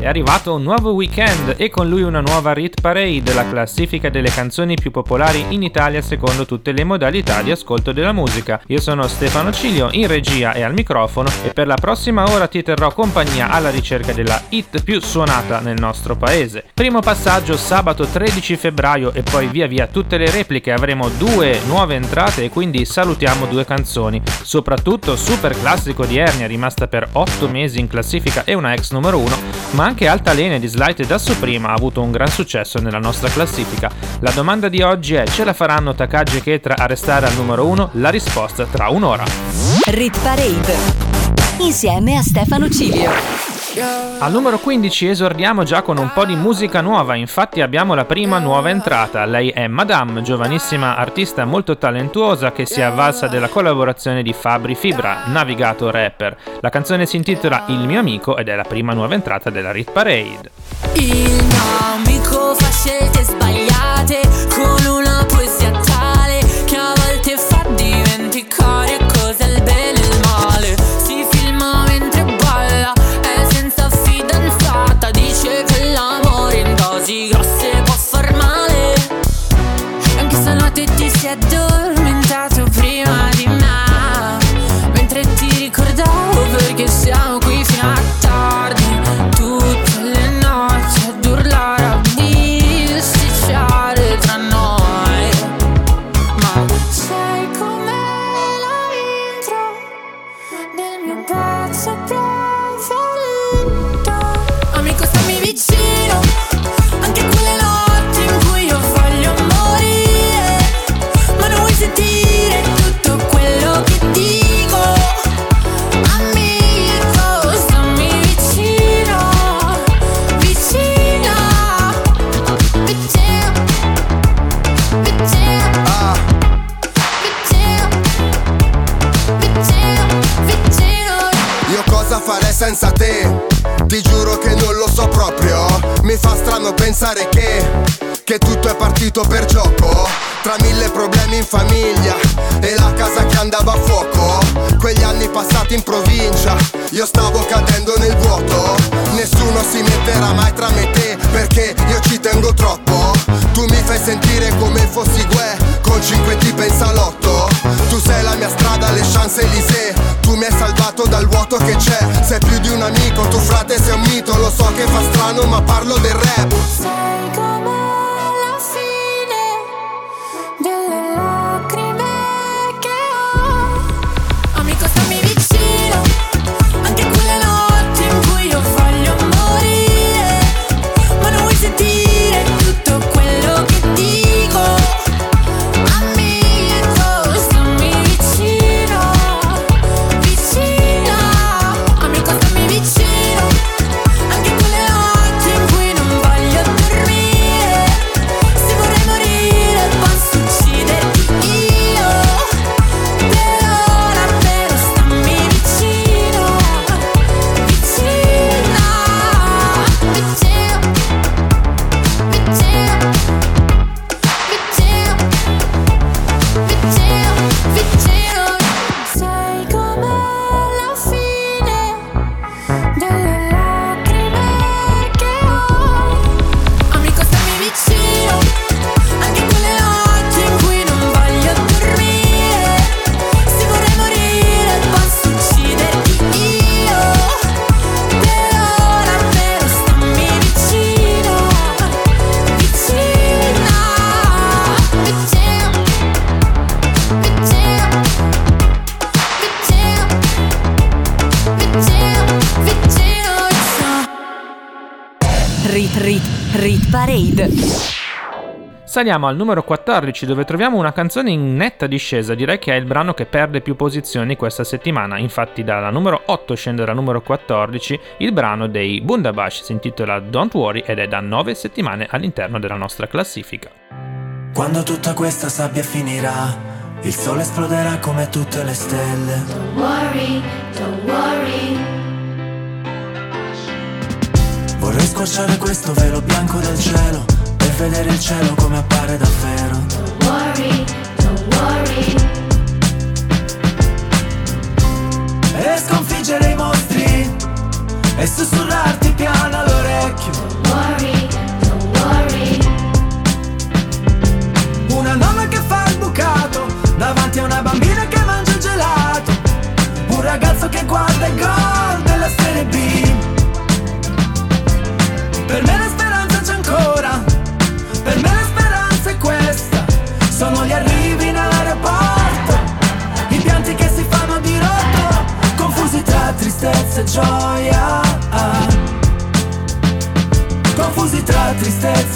È arrivato un nuovo weekend e con lui una nuova Rit Parade, la classifica delle canzoni più popolari in Italia secondo tutte le modalità di ascolto della musica. Io sono Stefano Cilio, in regia e al microfono e per la prossima ora ti terrò compagnia alla ricerca della hit più suonata nel nostro paese. Primo passaggio sabato 13 febbraio e poi via via tutte le repliche avremo due nuove entrate e quindi salutiamo due canzoni. Soprattutto super classico di Ernia rimasta per 8 mesi in classifica e una ex numero 1, ma anche Altalene di Slight da Suprema ha avuto un gran successo nella nostra classifica. La domanda di oggi è: ce la faranno Takagi e Ketra a restare al numero 1? La risposta tra un'ora. Rit Parade. Insieme a Stefano Cilio. Al numero 15 esordiamo già con un po' di musica nuova, infatti abbiamo la prima nuova entrata. Lei è Madame, giovanissima artista molto talentuosa che si è avvalsa della collaborazione di Fabri Fibra, navigato rapper. La canzone si intitola Il mio amico ed è la prima nuova entrata della Rit Parade. Il mio amico fa scelte sbagliate con una Saliamo al numero 14 dove troviamo una canzone in netta discesa, direi che è il brano che perde più posizioni questa settimana, infatti dalla numero 8 scende alla numero 14 il brano dei Bundabash, si intitola Don't Worry ed è da 9 settimane all'interno della nostra classifica. Quando tutta questa sabbia finirà, Il sole esploderà come tutte le stelle. Don't worry, don't worry. Vorrei squarciare questo velo bianco del cielo vedere il cielo come appare davvero. Don't worry, don't worry. E sconfiggere i mostri e sussurrarti piano all'orecchio.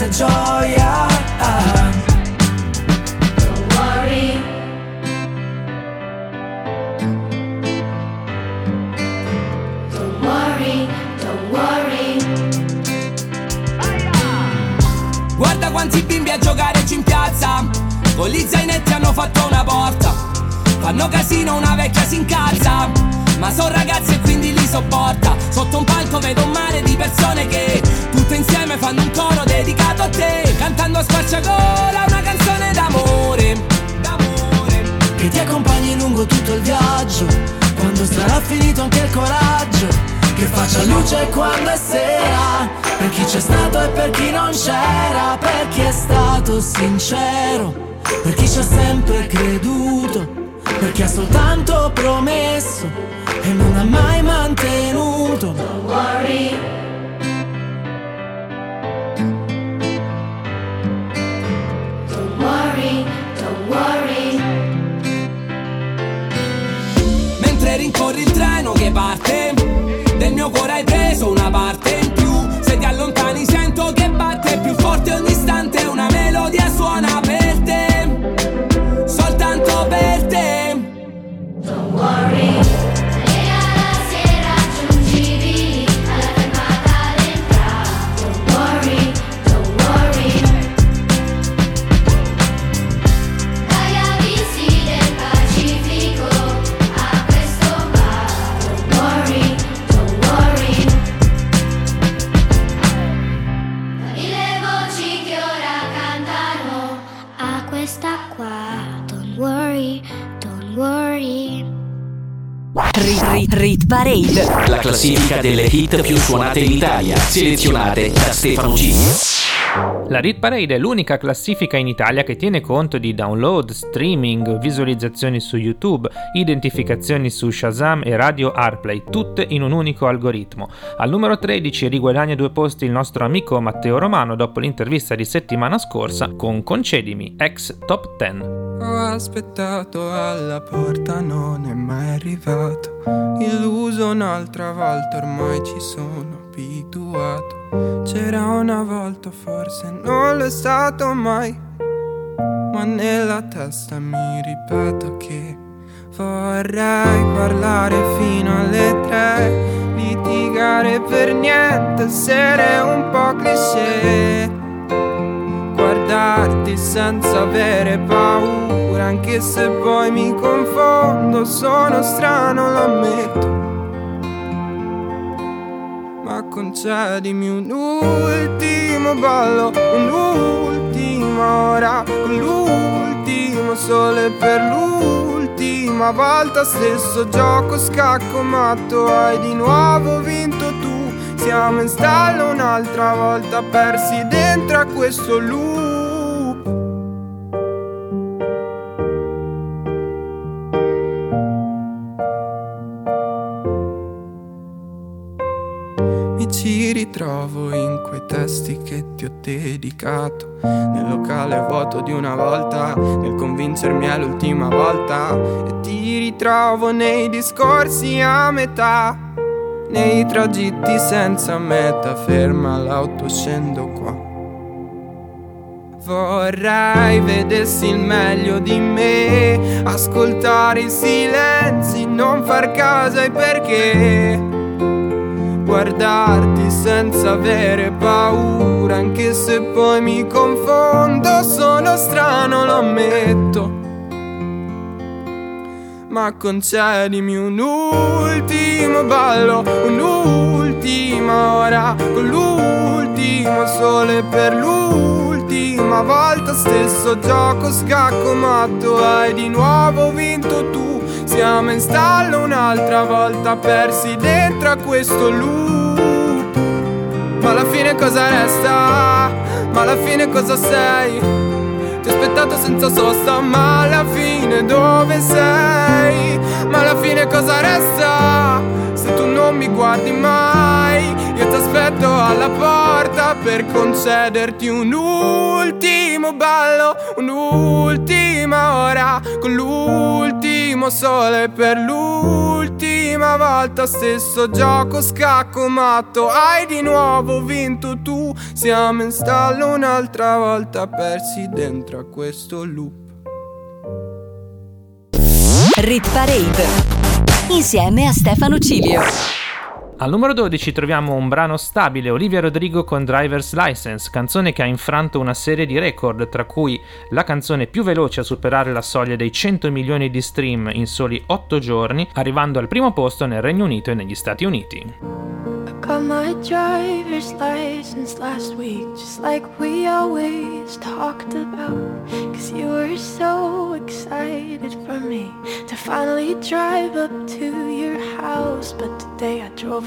E gioia. Don't worry. Don't worry, don't worry. Guarda quanti bimbi a giocare giù in piazza Con gli zainetti hanno fatto una porta Fanno casino, una vecchia si incazza Ma sono ragazzi e quindi li sopporta. Sotto un palco vedo un mare di persone che Tutte insieme fanno un coro dedicato a te. Cantando a squarciagola una canzone d'amore. D'amore. Che ti accompagni lungo tutto il viaggio. Quando sarà finito anche il coraggio. Che faccia luce quando è sera. Per chi c'è stato e per chi non c'era. Per chi è stato sincero. Per chi ci ha sempre creduto. Per chi ha soltanto promesso E non ha mai mantenuto Don't worry. Don't worry, don't worry. Mentre rincorri il treno che parte Del mio cuore hai preso una classifica delle hit più suonate in Italia, selezionate da Stefano G. La Rit Parade è l'unica classifica in Italia che tiene conto di download, streaming, visualizzazioni su YouTube, identificazioni su Shazam e Radio Arplay, tutte in un unico algoritmo. Al numero 13 riguadagna due posti il nostro amico Matteo Romano dopo l'intervista di settimana scorsa con Concedimi, ex top 10. Ho aspettato alla porta, non è mai arrivato. Illuso un'altra volta, ormai ci sono abituato. C'era una volta, forse non l'è stato mai. Ma nella testa mi ripeto che vorrei parlare fino alle tre. Litigare per niente, essere un po' cliché guardarti senza avere paura, anche se poi mi confondo, sono strano, lo ammetto. Ma concedimi un ultimo ballo, un'ultima ora, con l'ultimo sole per l'ultima volta, stesso gioco scacco matto, hai di nuovo vinto tu. Siamo in stallo un'altra volta, persi dentro a questo loop. Ritrovo in quei testi che ti ho dedicato. Nel locale vuoto di una volta Nel convincermi è l'ultima volta. E ti ritrovo nei discorsi a metà Nei tragitti senza meta. Ferma l'auto, scendo qua. Vorrei vedessi il meglio di me Ascoltare i silenzi, non far caso ai perché guardarti senza avere paura, anche se poi mi confondo, sono strano, lo ammetto. ma concedimi un ultimo ballo, un'ultima ora con l'ultimo sole per l'ultima volta stesso gioco scacco matto hai di nuovo vinto tu siamo in stallo un'altra volta persi dentro a questo loop ma alla fine cosa resta? Ma alla fine cosa sei? Ti ho aspettato senza sosta, ma alla fine dove sei? Ma alla fine cosa resta? Se tu non mi guardi mai, io ti aspetto alla porta per concederti un ultimo ballo, un'ultima ora con l'ultimo sole per l'ultima volta stesso gioco scacco matto hai di nuovo vinto tu siamo in stallo un'altra volta persi dentro a questo loop Rit Parade insieme a Stefano Cilio. Al numero 12 troviamo un brano stabile, Olivia Rodrigo con Driver's License, canzone che ha infranto una serie di record, tra cui la canzone più veloce a superare la soglia dei 100 milioni di stream in soli 8 giorni, arrivando al primo posto nel Regno Unito e negli Stati Uniti. To finally drive up to your house. But today I drove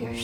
your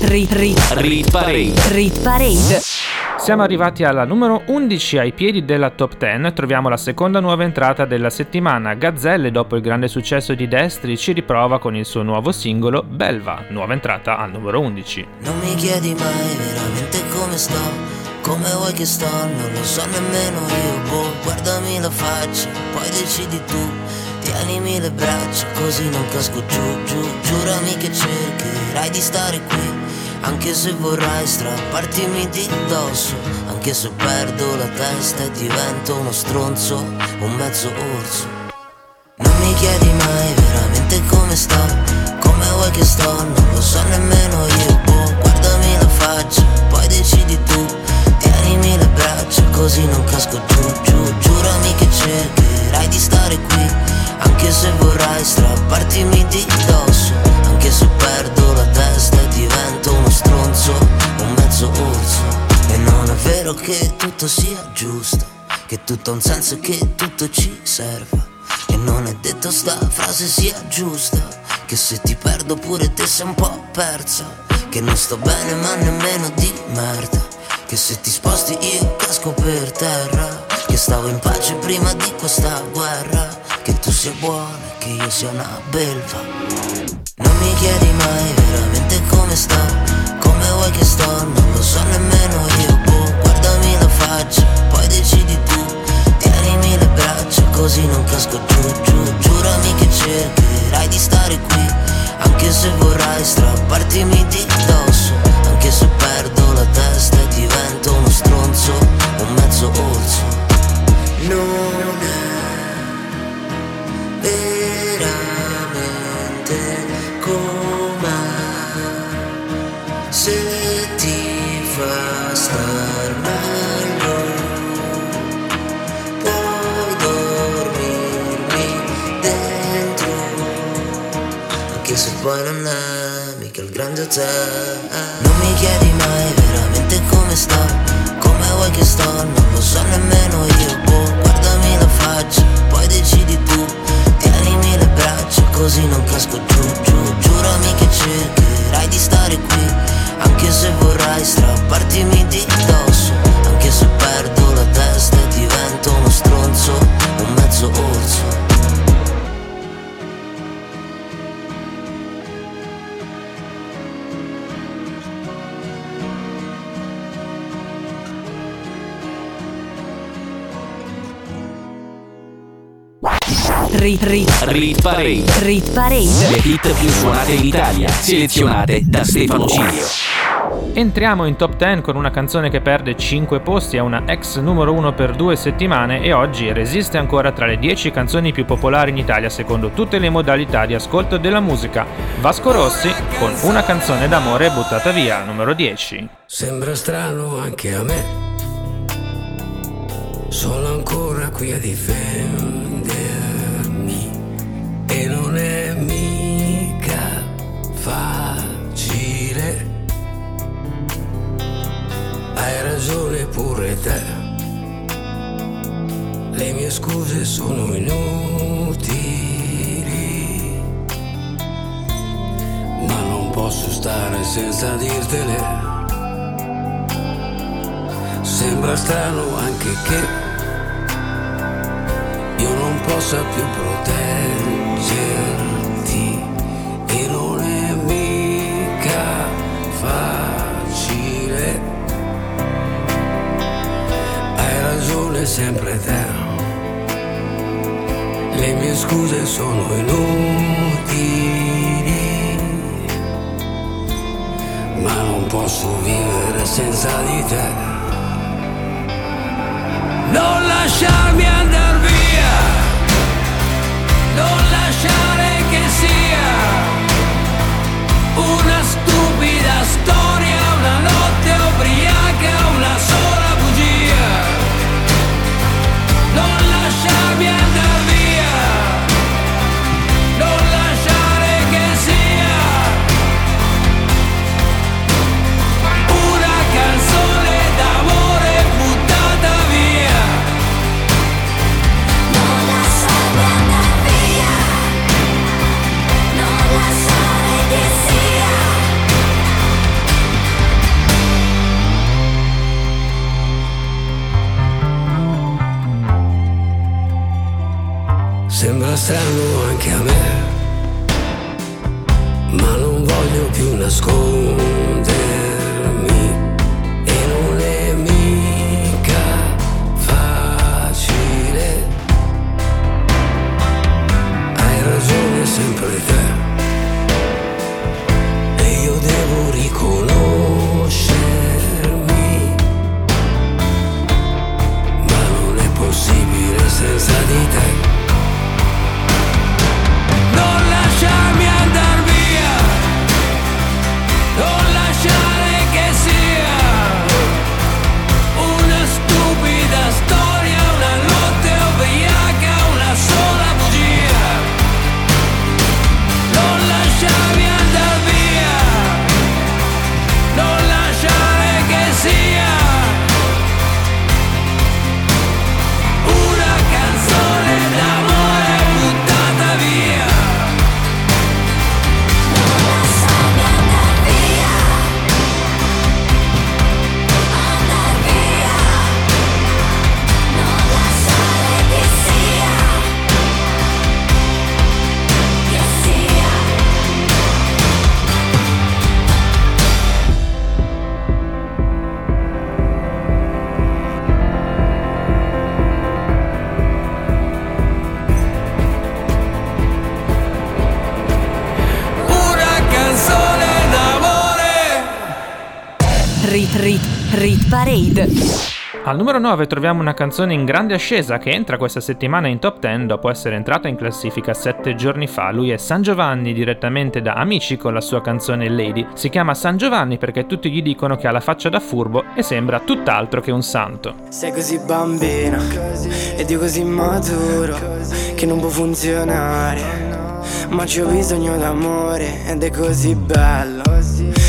Rit, rit, Rit Parade. rit parade. Siamo arrivati alla numero 11 ai piedi della top 10, troviamo la seconda nuova entrata della settimana. Gazzelle, dopo il grande successo di Destri, ci riprova con il suo nuovo singolo Belva, nuova entrata al numero 11. Non mi chiedi mai veramente come sto, come vuoi che sto, non lo so nemmeno io, boh, guardami la faccia, poi decidi tu, tienimi le braccia, così non casco giù, giù, giurami che cercherai di stare qui, anche se vorrai strappartimi di dosso, anche se perdo la testa e divento uno stronzo, un mezzo orso. Non mi chiedi mai veramente come sto, come vuoi che sto, non lo so nemmeno io, boh, guardami la faccia, poi decidi tu, tienimi le braccia, così non casco giù, giù, giurami che cercherai di stare qui, anche se vorrai strappartimi di dosso, anche se perdo la testa stronzo, un mezzo orso, e non è vero che tutto sia giusto, che tutto ha un senso e che tutto ci serva. E non è detto sta frase sia giusta Che se ti perdo pure te sei un po' persa Che non sto bene ma nemmeno di merda. Che se ti sposti io casco per terra. Che stavo in pace prima di questa guerra. Che tu sia buona che io sia una belva. Non mi chiedi mai veramente come sto così non casco giù, giù. Giurami che cercherai di stare qui. Anche se vorrai strappartimi di dosso Anche se perdo la testa e divento uno stronzo poi non è mica il grande hotel Non mi chiedi mai veramente come sto Come vuoi che sto, non lo so nemmeno io. Boh, Guardami la faccia, poi decidi tu. Tienimi le braccia così non casco giù, giù. Giurami che cercherai di stare qui Anche se vorrai strappartimi Rit, rit, Rit Parade. rit parade. Le hit più suonate in Italia, selezionate da Stefano Cilio. Entriamo in top 10 con una canzone che perde 5 posti a una ex numero 1 per due settimane e oggi resiste ancora tra le 10 canzoni più popolari in Italia secondo tutte le modalità di ascolto della musica. Vasco Rossi con una canzone d'amore buttata via, numero 10. Sembra strano anche a me. Sono ancora qui a difendermi facile. Hai ragione pure te. Le mie scuse sono inutili. Ma non posso stare senza dirtele. Sembra strano anche che io non possa più proteggerti facile. Hai ragione sempre te. Le mie scuse sono inutili, ma non posso vivere senza di te. Non lasciarmi andare via, non lasciare che sia una stupida storia, una strano Al numero 9 troviamo una canzone in grande ascesa che entra questa settimana in top 10 dopo essere entrata in classifica 7 giorni fa. Lui è San Giovanni direttamente da Amici con la sua canzone Lady. Si chiama San Giovanni perché tutti gli dicono che ha la faccia da furbo e sembra tutt'altro che un santo. Sei così bambina ed io così maturo che non può funzionare. Ma c'ho bisogno d'amore ed è così bello.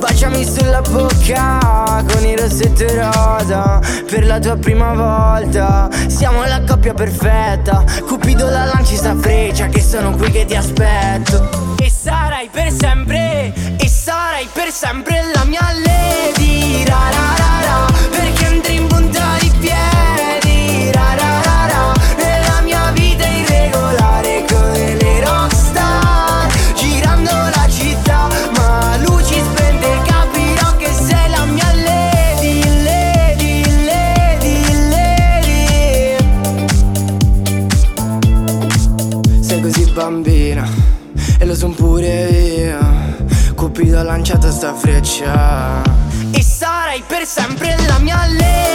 Baciami sulla bocca con il rossetto rosa Per la tua prima volta. Siamo la coppia perfetta. Cupido la lanci sta freccia Che sono qui che ti aspetto. E sarai per sempre E sarai per sempre la mia lady. Ra ra ra lanciato sta freccia. E sarai per sempre la mia lady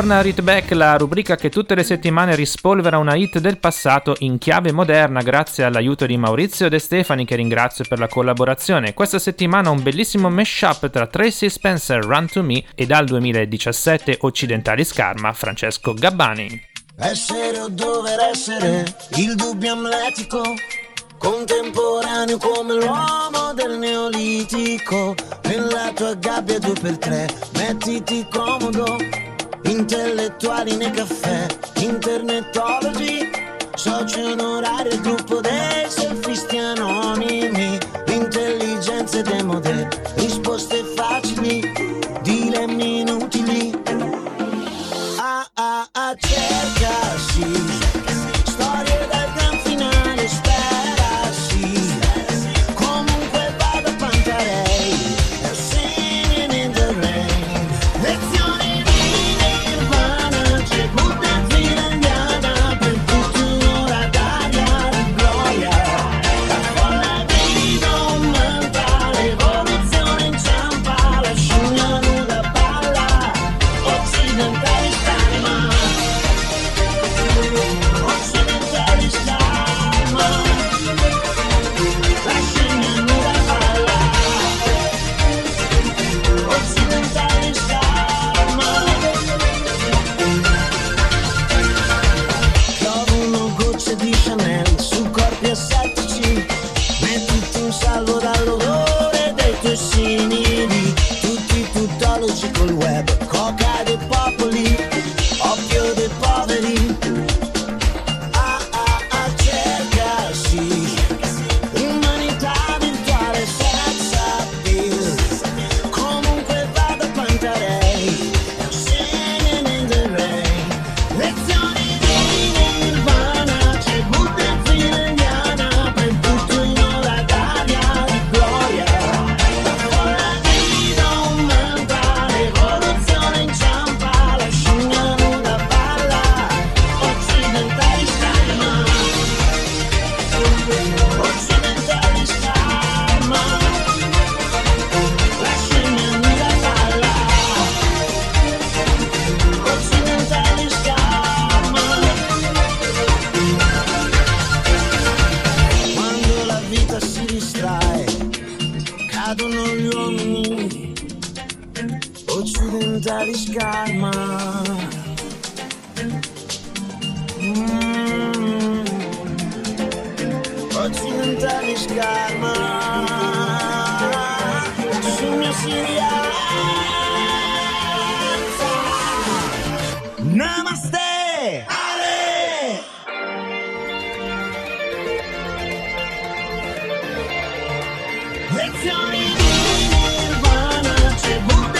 Torna Rit Back, la rubrica che tutte le settimane rispolvera una hit del passato in chiave moderna grazie all'aiuto di Maurizio De Stefani che ringrazio per la collaborazione. Questa settimana un bellissimo mashup tra Tracy Spencer Run to Me e dal 2017 Occidentali Scarma Francesco Gabbani. Essere o dover essere, il dubbio amletico, Contemporaneo come l'uomo del neolitico Nella tua gabbia due per tre Mettiti comodo Intellettuali nei caffè Internetologi Socio onorario il gruppo dei selfisti anonimi. Intelligenze demode Risposte facili Dilemmi inutili. Ah ah ah cercasi Nirvana C'è Buddha in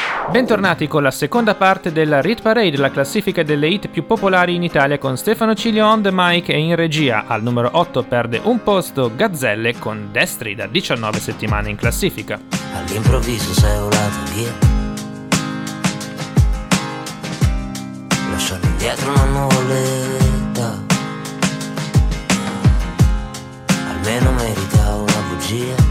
Bentornati con la seconda parte della Rit Parade, la classifica delle hit più popolari in Italia con Stefano Cilio on the mic e in regia. Al numero 8 perde un posto Gazzelle con Destri da 19 settimane in classifica. All'improvviso sei volato via Lasciando indietro una nuvoletta Almeno merita una bugia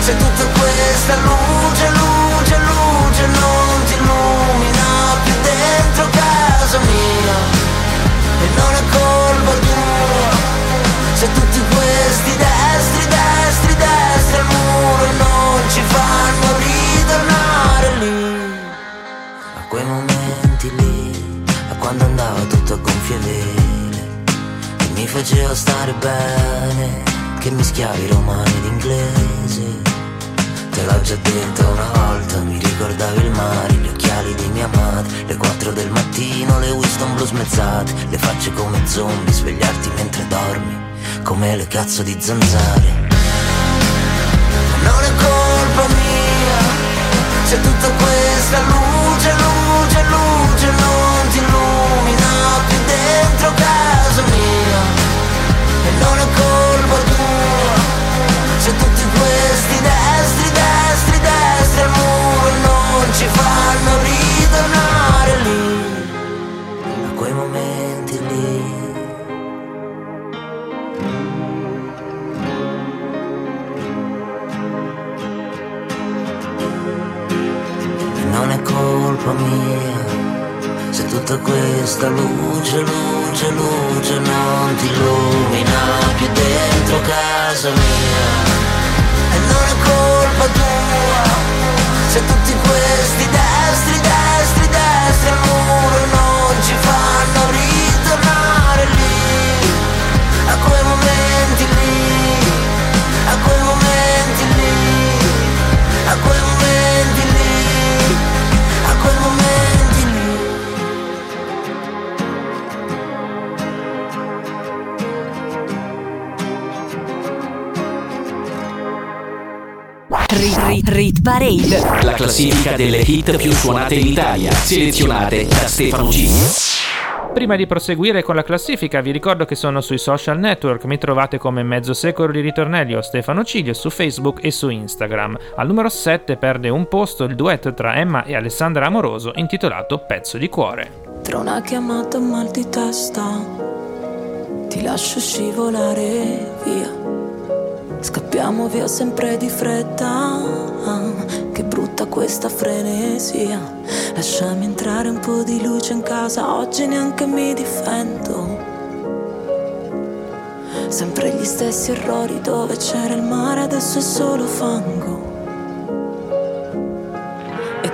se tutta questa luce, luce, luce non ti illumina più dentro casa mia. E non è colpa tua Se tutti questi destri, destri, destri al muro non ci fanno ritornare lì. A quei momenti lì, a quando andava tutto a gonfie vele E mi faceva stare bene. Che mischiavi romani ed inglesi. Te l'ho già detto una volta Mi ricordavi il mare, gli occhiali di mia madre Le 4 del mattino, le Winston blu smezzate Le facce come zombie, svegliarti mentre dormi Come le cazzo di zanzare. Non è colpa mia Se tutta questa luce, luce colpa mia. Se tutta questa luce, luce, luce non ti illumina più dentro casa mia. E non è colpa tua. Se tutti questi destri, destri, destri al muro non Rit, Parade. La classifica delle hit più suonate in Italia, selezionate da Stefano G. Prima di proseguire con la classifica vi ricordo che sono sui social network, mi trovate come Mezzo Secolo di Ritornelli o Stefano Ciglio su Facebook e su Instagram. Al numero 7 perde un posto il duetto tra Emma e Alessandra Amoroso intitolato Pezzo di cuore. Tra una chiamata mal di testa Ti lascio scivolare via Scappiamo via sempre di fretta. Che brutta questa frenesia. Lasciami entrare un po' di luce in casa. Oggi neanche mi difendo. Sempre gli stessi errori dove c'era il mare Adesso è solo fango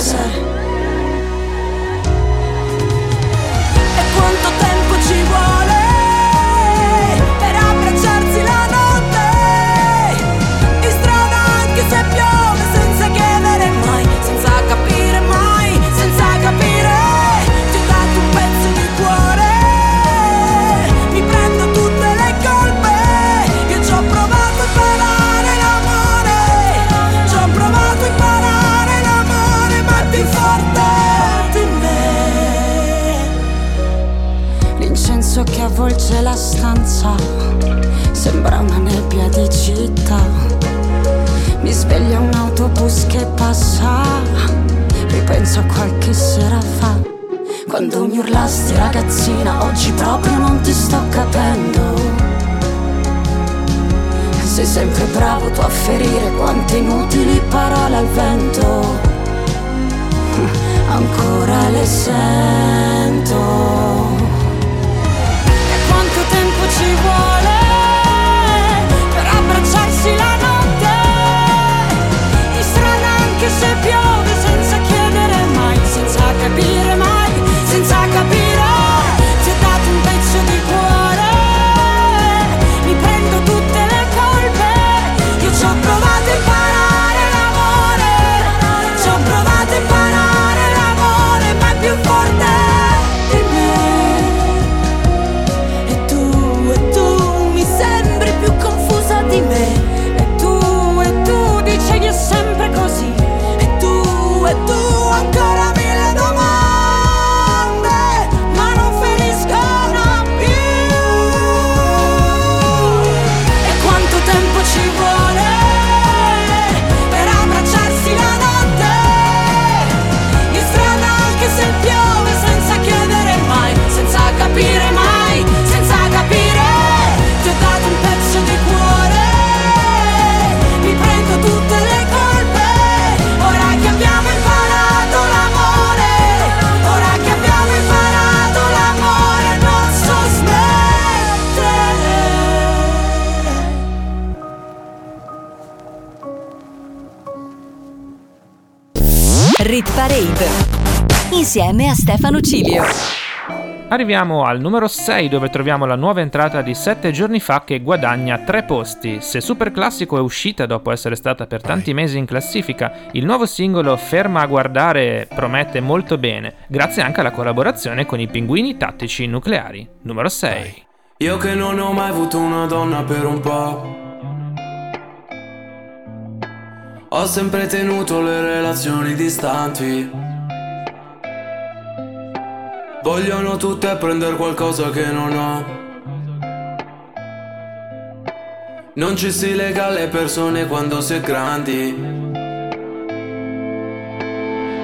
cos'è. E quanto tempo ci vuole Ancora Insieme a Stefano Cilio. Arriviamo al numero 6 dove troviamo la nuova entrata di 7 giorni fa che guadagna 3 posti. Se Super Classico è uscita dopo essere stata per tanti mesi in classifica, il nuovo singolo Ferma a guardare promette molto bene, grazie anche alla collaborazione con i pinguini tattici nucleari. Numero 6. Io che non ho mai avuto una donna per un po'. Ho sempre tenuto le relazioni distanti. Vogliono tutte prendere qualcosa che non ho. Non ci si lega alle persone quando si è grandi.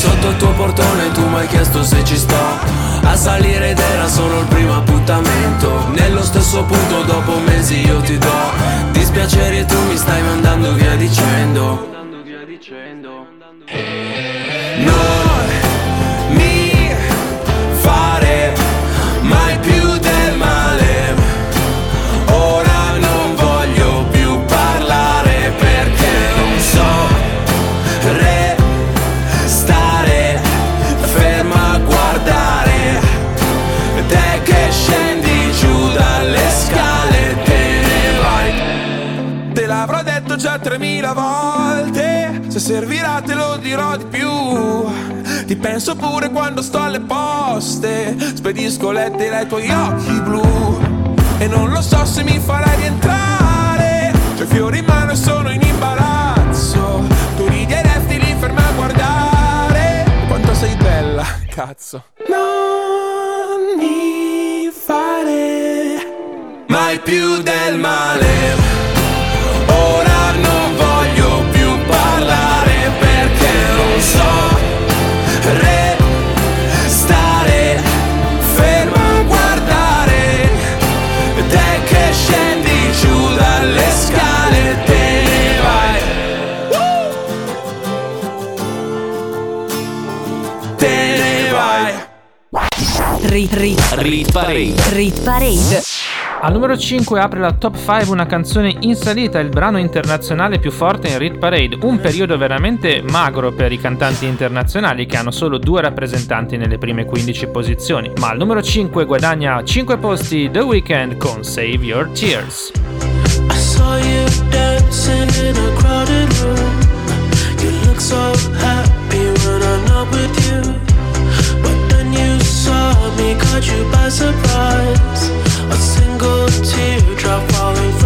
Sotto il tuo portone tu mi hai chiesto se ci sto a salire ed era solo il primo appuntamento. Nello stesso punto dopo mesi io ti do dispiaceri e tu mi stai mandando via dicendo. Non 3000 volte. Se servirà te lo dirò di più. Ti penso pure quando sto alle poste. Spedisco lettere ai tuoi occhi blu. E non lo so se mi farai rientrare. C'ho i fiori in mano e sono in imbarazzo. Tu ridi e resti lì ferma a guardare. Quanto sei bella, cazzo. Non mi fare mai più del male. Rit, rit, Rit Parade. rit Parade. Al numero 5 apre la top 5 una canzone in salita, il brano internazionale più forte in Rit Parade, un periodo veramente magro per i cantanti internazionali che hanno solo due rappresentanti nelle prime 15 posizioni, ma al numero 5 guadagna 5 posti The Weeknd con Save Your Tears. I saw you dancing in a crowded room. You look so happy me, caught you by surprise. A single teardrop falling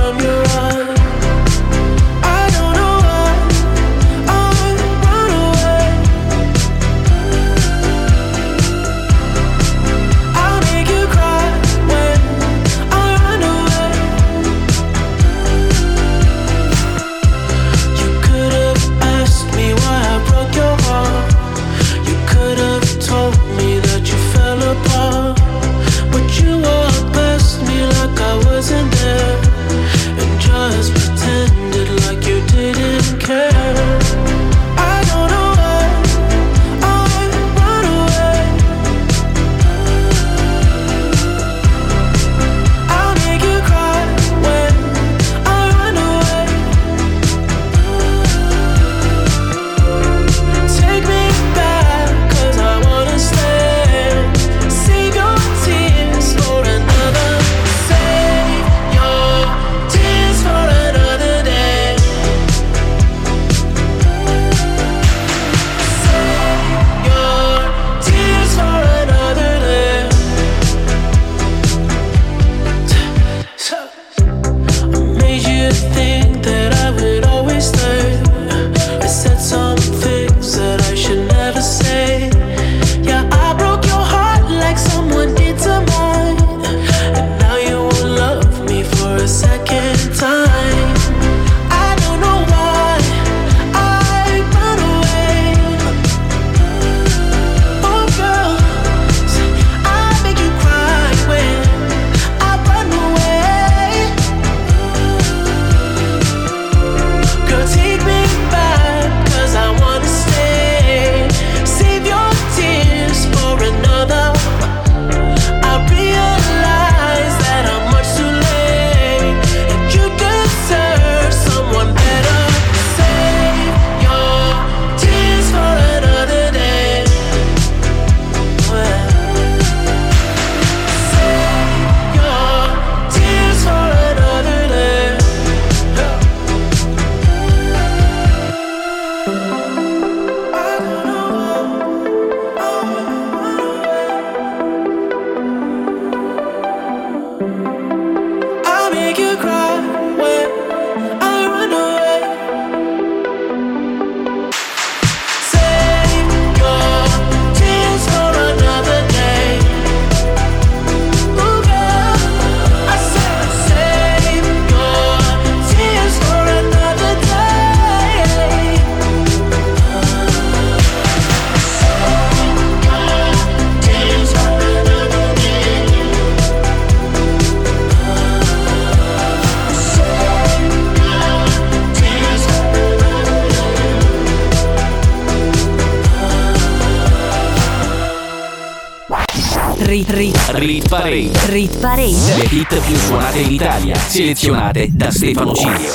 Rit, rit, Rit Parade. rit parade. Le hit più suonate in Italia, selezionate da Stefano Cilio.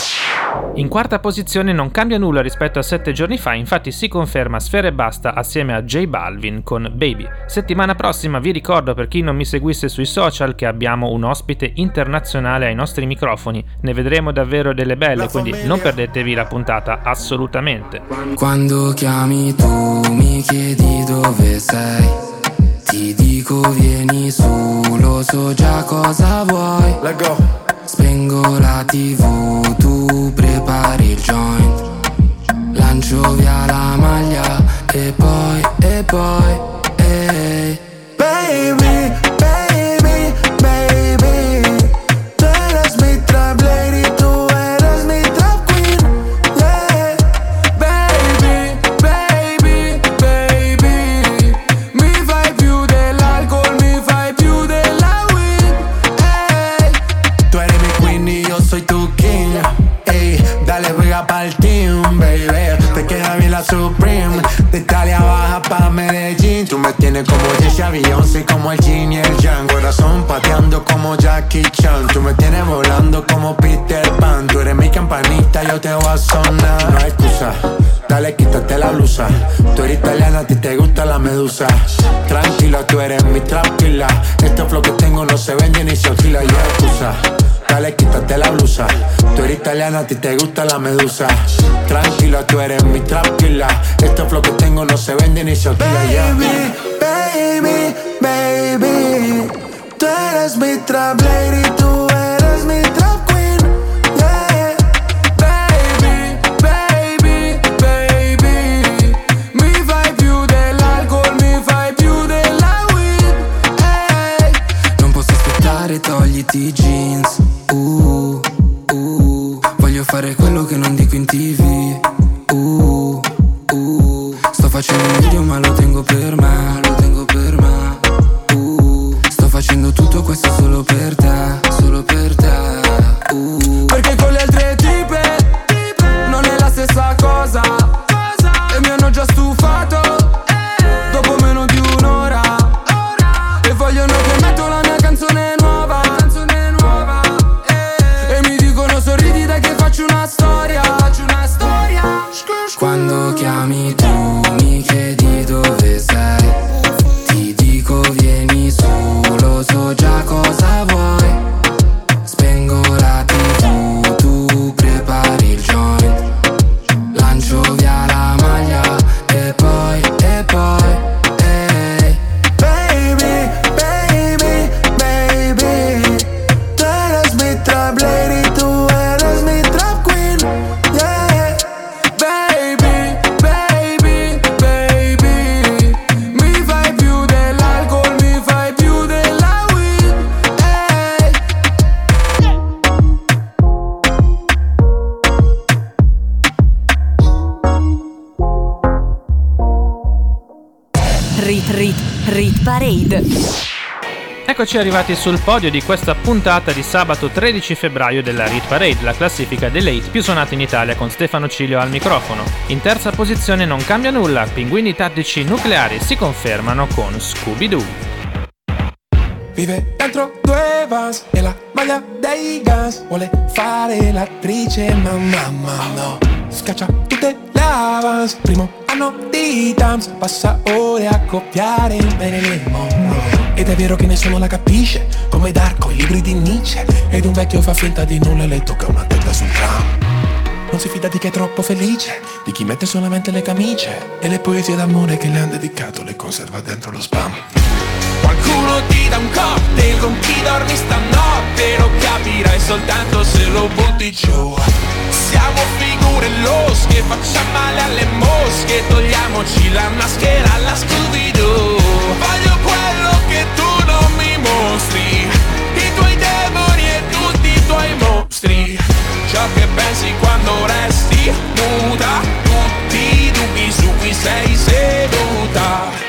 In quarta posizione non cambia nulla rispetto a sette giorni fa, infatti si conferma Sfera e Basta assieme a J Balvin con Baby. Settimana prossima vi ricordo per chi non mi seguisse sui social che abbiamo un ospite internazionale ai nostri microfoni, ne vedremo davvero delle belle, quindi non perdetevi la puntata assolutamente. Quando chiami tu mi chiedi dove sei Ti dico vieni su, lo so già cosa vuoi. Spengo la tv, tu prepari il joint. Lancio via la maglia e poi, e poi, Jessie Beyoncé, como el Jin y el Jan. Corazón pateando como Jackie Chan. Tú me tienes volando como Peter Pan. Tú eres mi campanita, yo te voy a sonar. No hay excusa. Dale, quítate la blusa. Tú eres italiana, a ti te gusta la medusa. Tranquila, tú eres mi tranquila. Este flow que tengo no se vende ni se oscila. Y excusa. Dale, quítate la blusa. Tú eres italiana, a ti te gusta la medusa. Tranquila, tú eres mi tranquila. Este flow que tengo no se vende ni se oscila. Yeah. Baby, baby Tú eres mi trap lady, tú eres mi trap queen yeah. Baby, baby, baby Mi fai più dell'alcol, mi fai più della weed ehi. Non posso aspettare, togliti i jeans uh, uh. Voglio fare quello che non dico in tv uh, uh. Sto facendo un video ma lo tengo per me Lo tengo per me uh. Sto facendo tutto questo solo per te Eccoci arrivati sul podio di questa puntata di sabato 13 febbraio della Rit Parade, la classifica delle hit più suonate in Italia con Stefano Cilio al microfono. In terza posizione non cambia nulla, pinguini tattici nucleari si confermano con Scooby-Doo. Vive dentro due vans e la maglia dei Guns Vuole fare l'attrice ma mamma no Scaccia tutte le avance Primo anno di Dams Passa ore a copiare il Marilyn Monroe Ed è vero che nessuno la capisce Come Darko, i libri di Nietzsche. Ed un vecchio fa finta di nulla e le tocca una tenda sul tram. Non si fida di chi è troppo felice, di chi mette solamente le camicie. E le poesie d'amore che le han dedicato le conserva dentro lo spam. Qualcuno ti dà un cocktail con chi dormi stanotte Lo capirai soltanto se lo butti giù. Siamo figure losche, facciamo male alle mosche Togliamoci la maschera alla Scooby-Doo. Voglio quello che tu non mi mostri I tuoi demoni e tutti i tuoi mostri. Ciò che pensi quando resti nuda Tutti i dubbi su cui sei seduta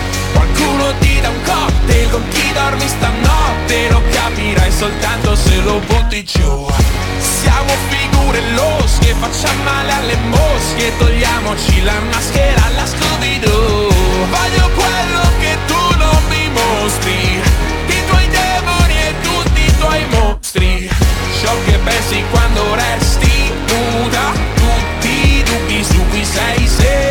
Qualcuno ti dà un cocktail con chi dormi stanotte Lo capirai soltanto se lo butti giù. Siamo figure losche, facciamo male alle mosche Togliamoci la maschera alla Scooby-Doo. Voglio quello che tu non mi mostri I tuoi demoni e tutti i tuoi mostri. Ciò che pensi quando resti nuda Tutti i dubbi su cui sei seduta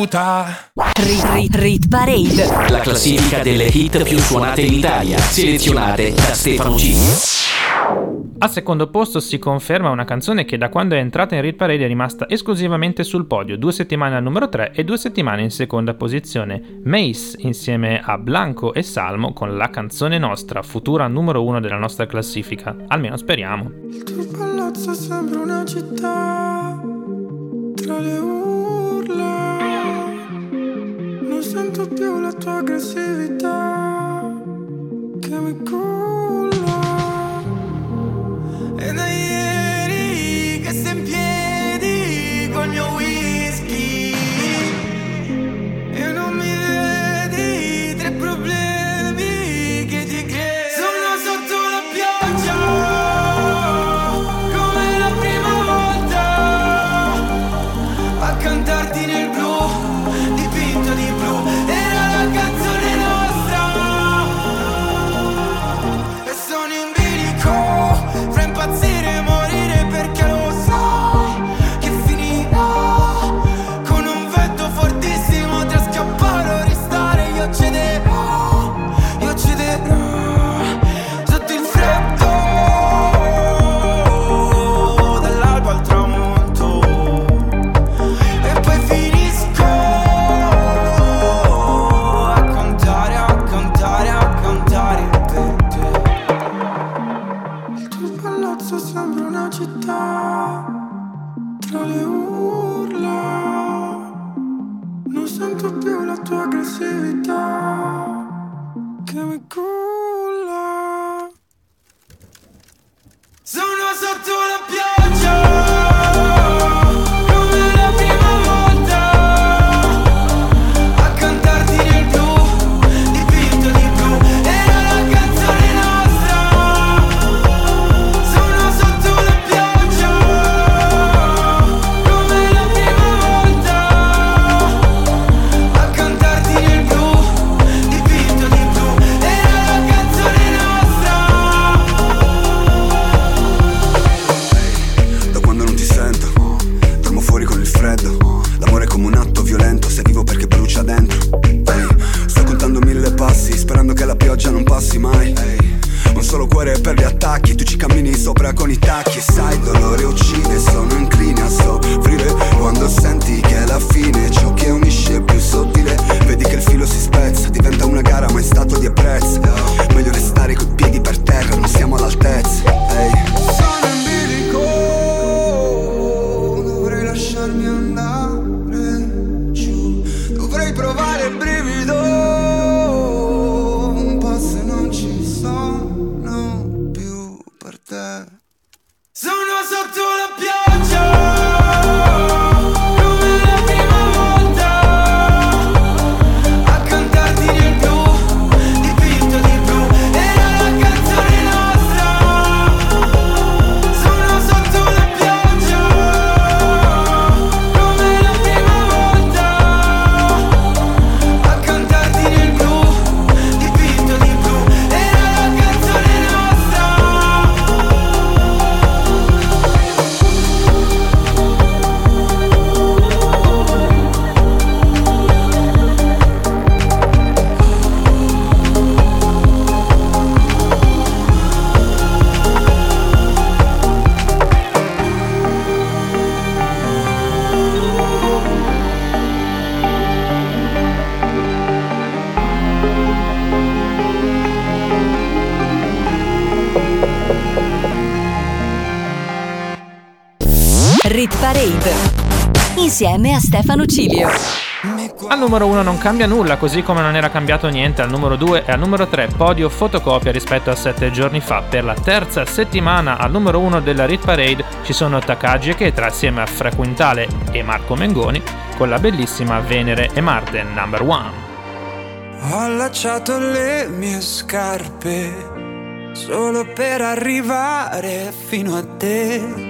caduta Rit, rit, rit Parade. La classifica delle hit più suonate in Italia, selezionate da Stefano G. Al secondo posto si conferma una canzone che da quando è entrata in Rit Parade è rimasta esclusivamente sul podio, due settimane al numero 3 e due settimane in seconda posizione. Mace insieme a Blanco e Salmo con la canzone nostra, futura numero 1 della nostra classifica. Almeno speriamo. Il tuo palazzo sembra una città tra le urla. Non sento più la tua aggressività che mi. Sono sotto insieme a Stefano Cilio. Al numero 1 non cambia nulla, così come non era cambiato niente al numero 2 e al numero 3 podio fotocopia rispetto a 7 giorni fa. Per la terza settimana al numero 1 della Rit Parade ci sono Takagi e Ketra assieme a Fra Quintale e Marco Mengoni con la bellissima Venere e Marte number 1. Ho allacciato le mie scarpe solo per arrivare fino a te.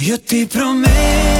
io ti prometto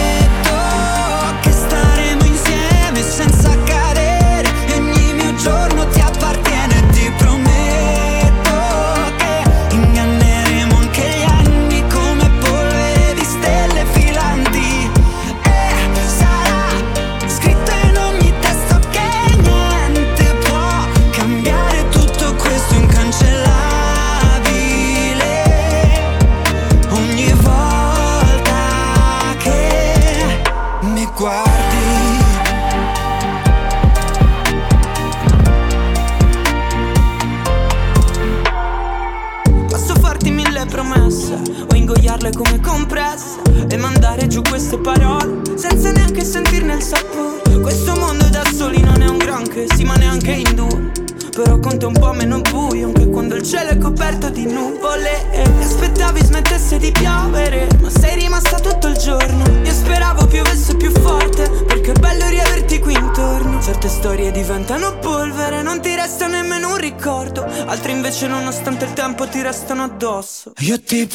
addosso Io ti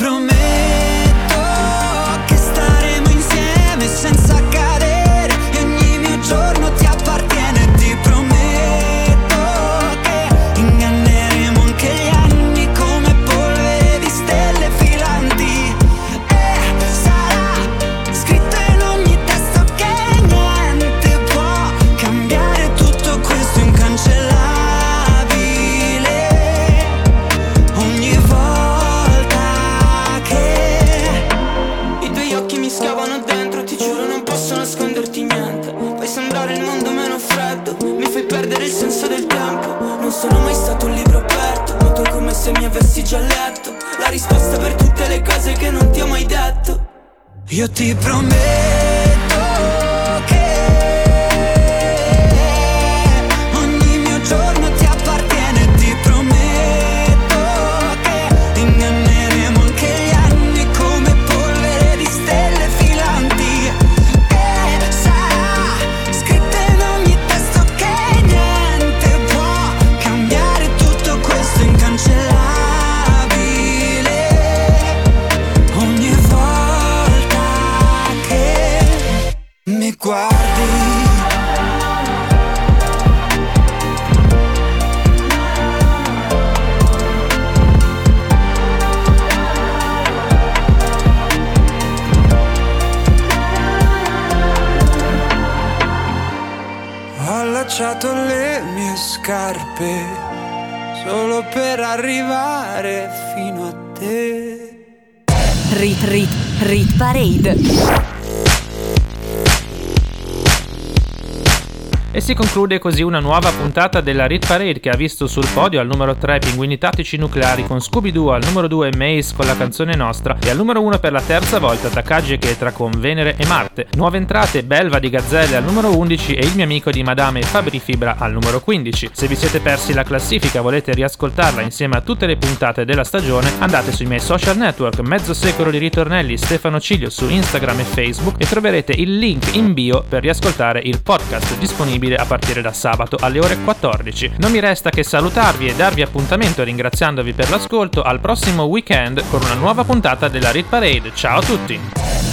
E si conclude così una nuova puntata della Rit Parade che ha visto sul podio al numero 3 Pinguini Tattici Nucleari con Scooby-Doo, al numero 2 Maze con la canzone nostra e al numero 1 per la terza volta Takagi e Ketra con Venere e Marte. Nuove entrate Belva di Gazzelle al numero 11 e il mio amico di Madame Fabri Fibra al numero 15. Se vi siete persi la classifica e volete riascoltarla insieme a tutte le puntate della stagione, andate sui miei social network Mezzo Secolo di Ritornelli Stefano Ciglio su Instagram e Facebook e troverete il link in bio per riascoltare il podcast disponibile a partire da sabato alle ore 14. Non mi resta che salutarvi e darvi appuntamento ringraziandovi per l'ascolto al prossimo weekend con una nuova puntata della Rit Parade. Ciao a tutti!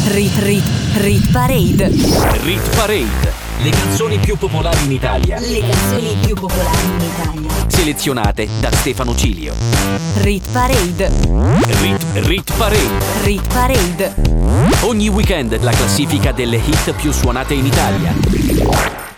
Rit Rit Rit Parade. Rit Parade. Le canzoni più popolari in Italia. Le canzoni più popolari in Italia. Selezionate da Stefano Cilio. Rit Parade. Rit Rit Parade. Rit Parade. Ogni weekend la classifica delle hit più suonate in Italia.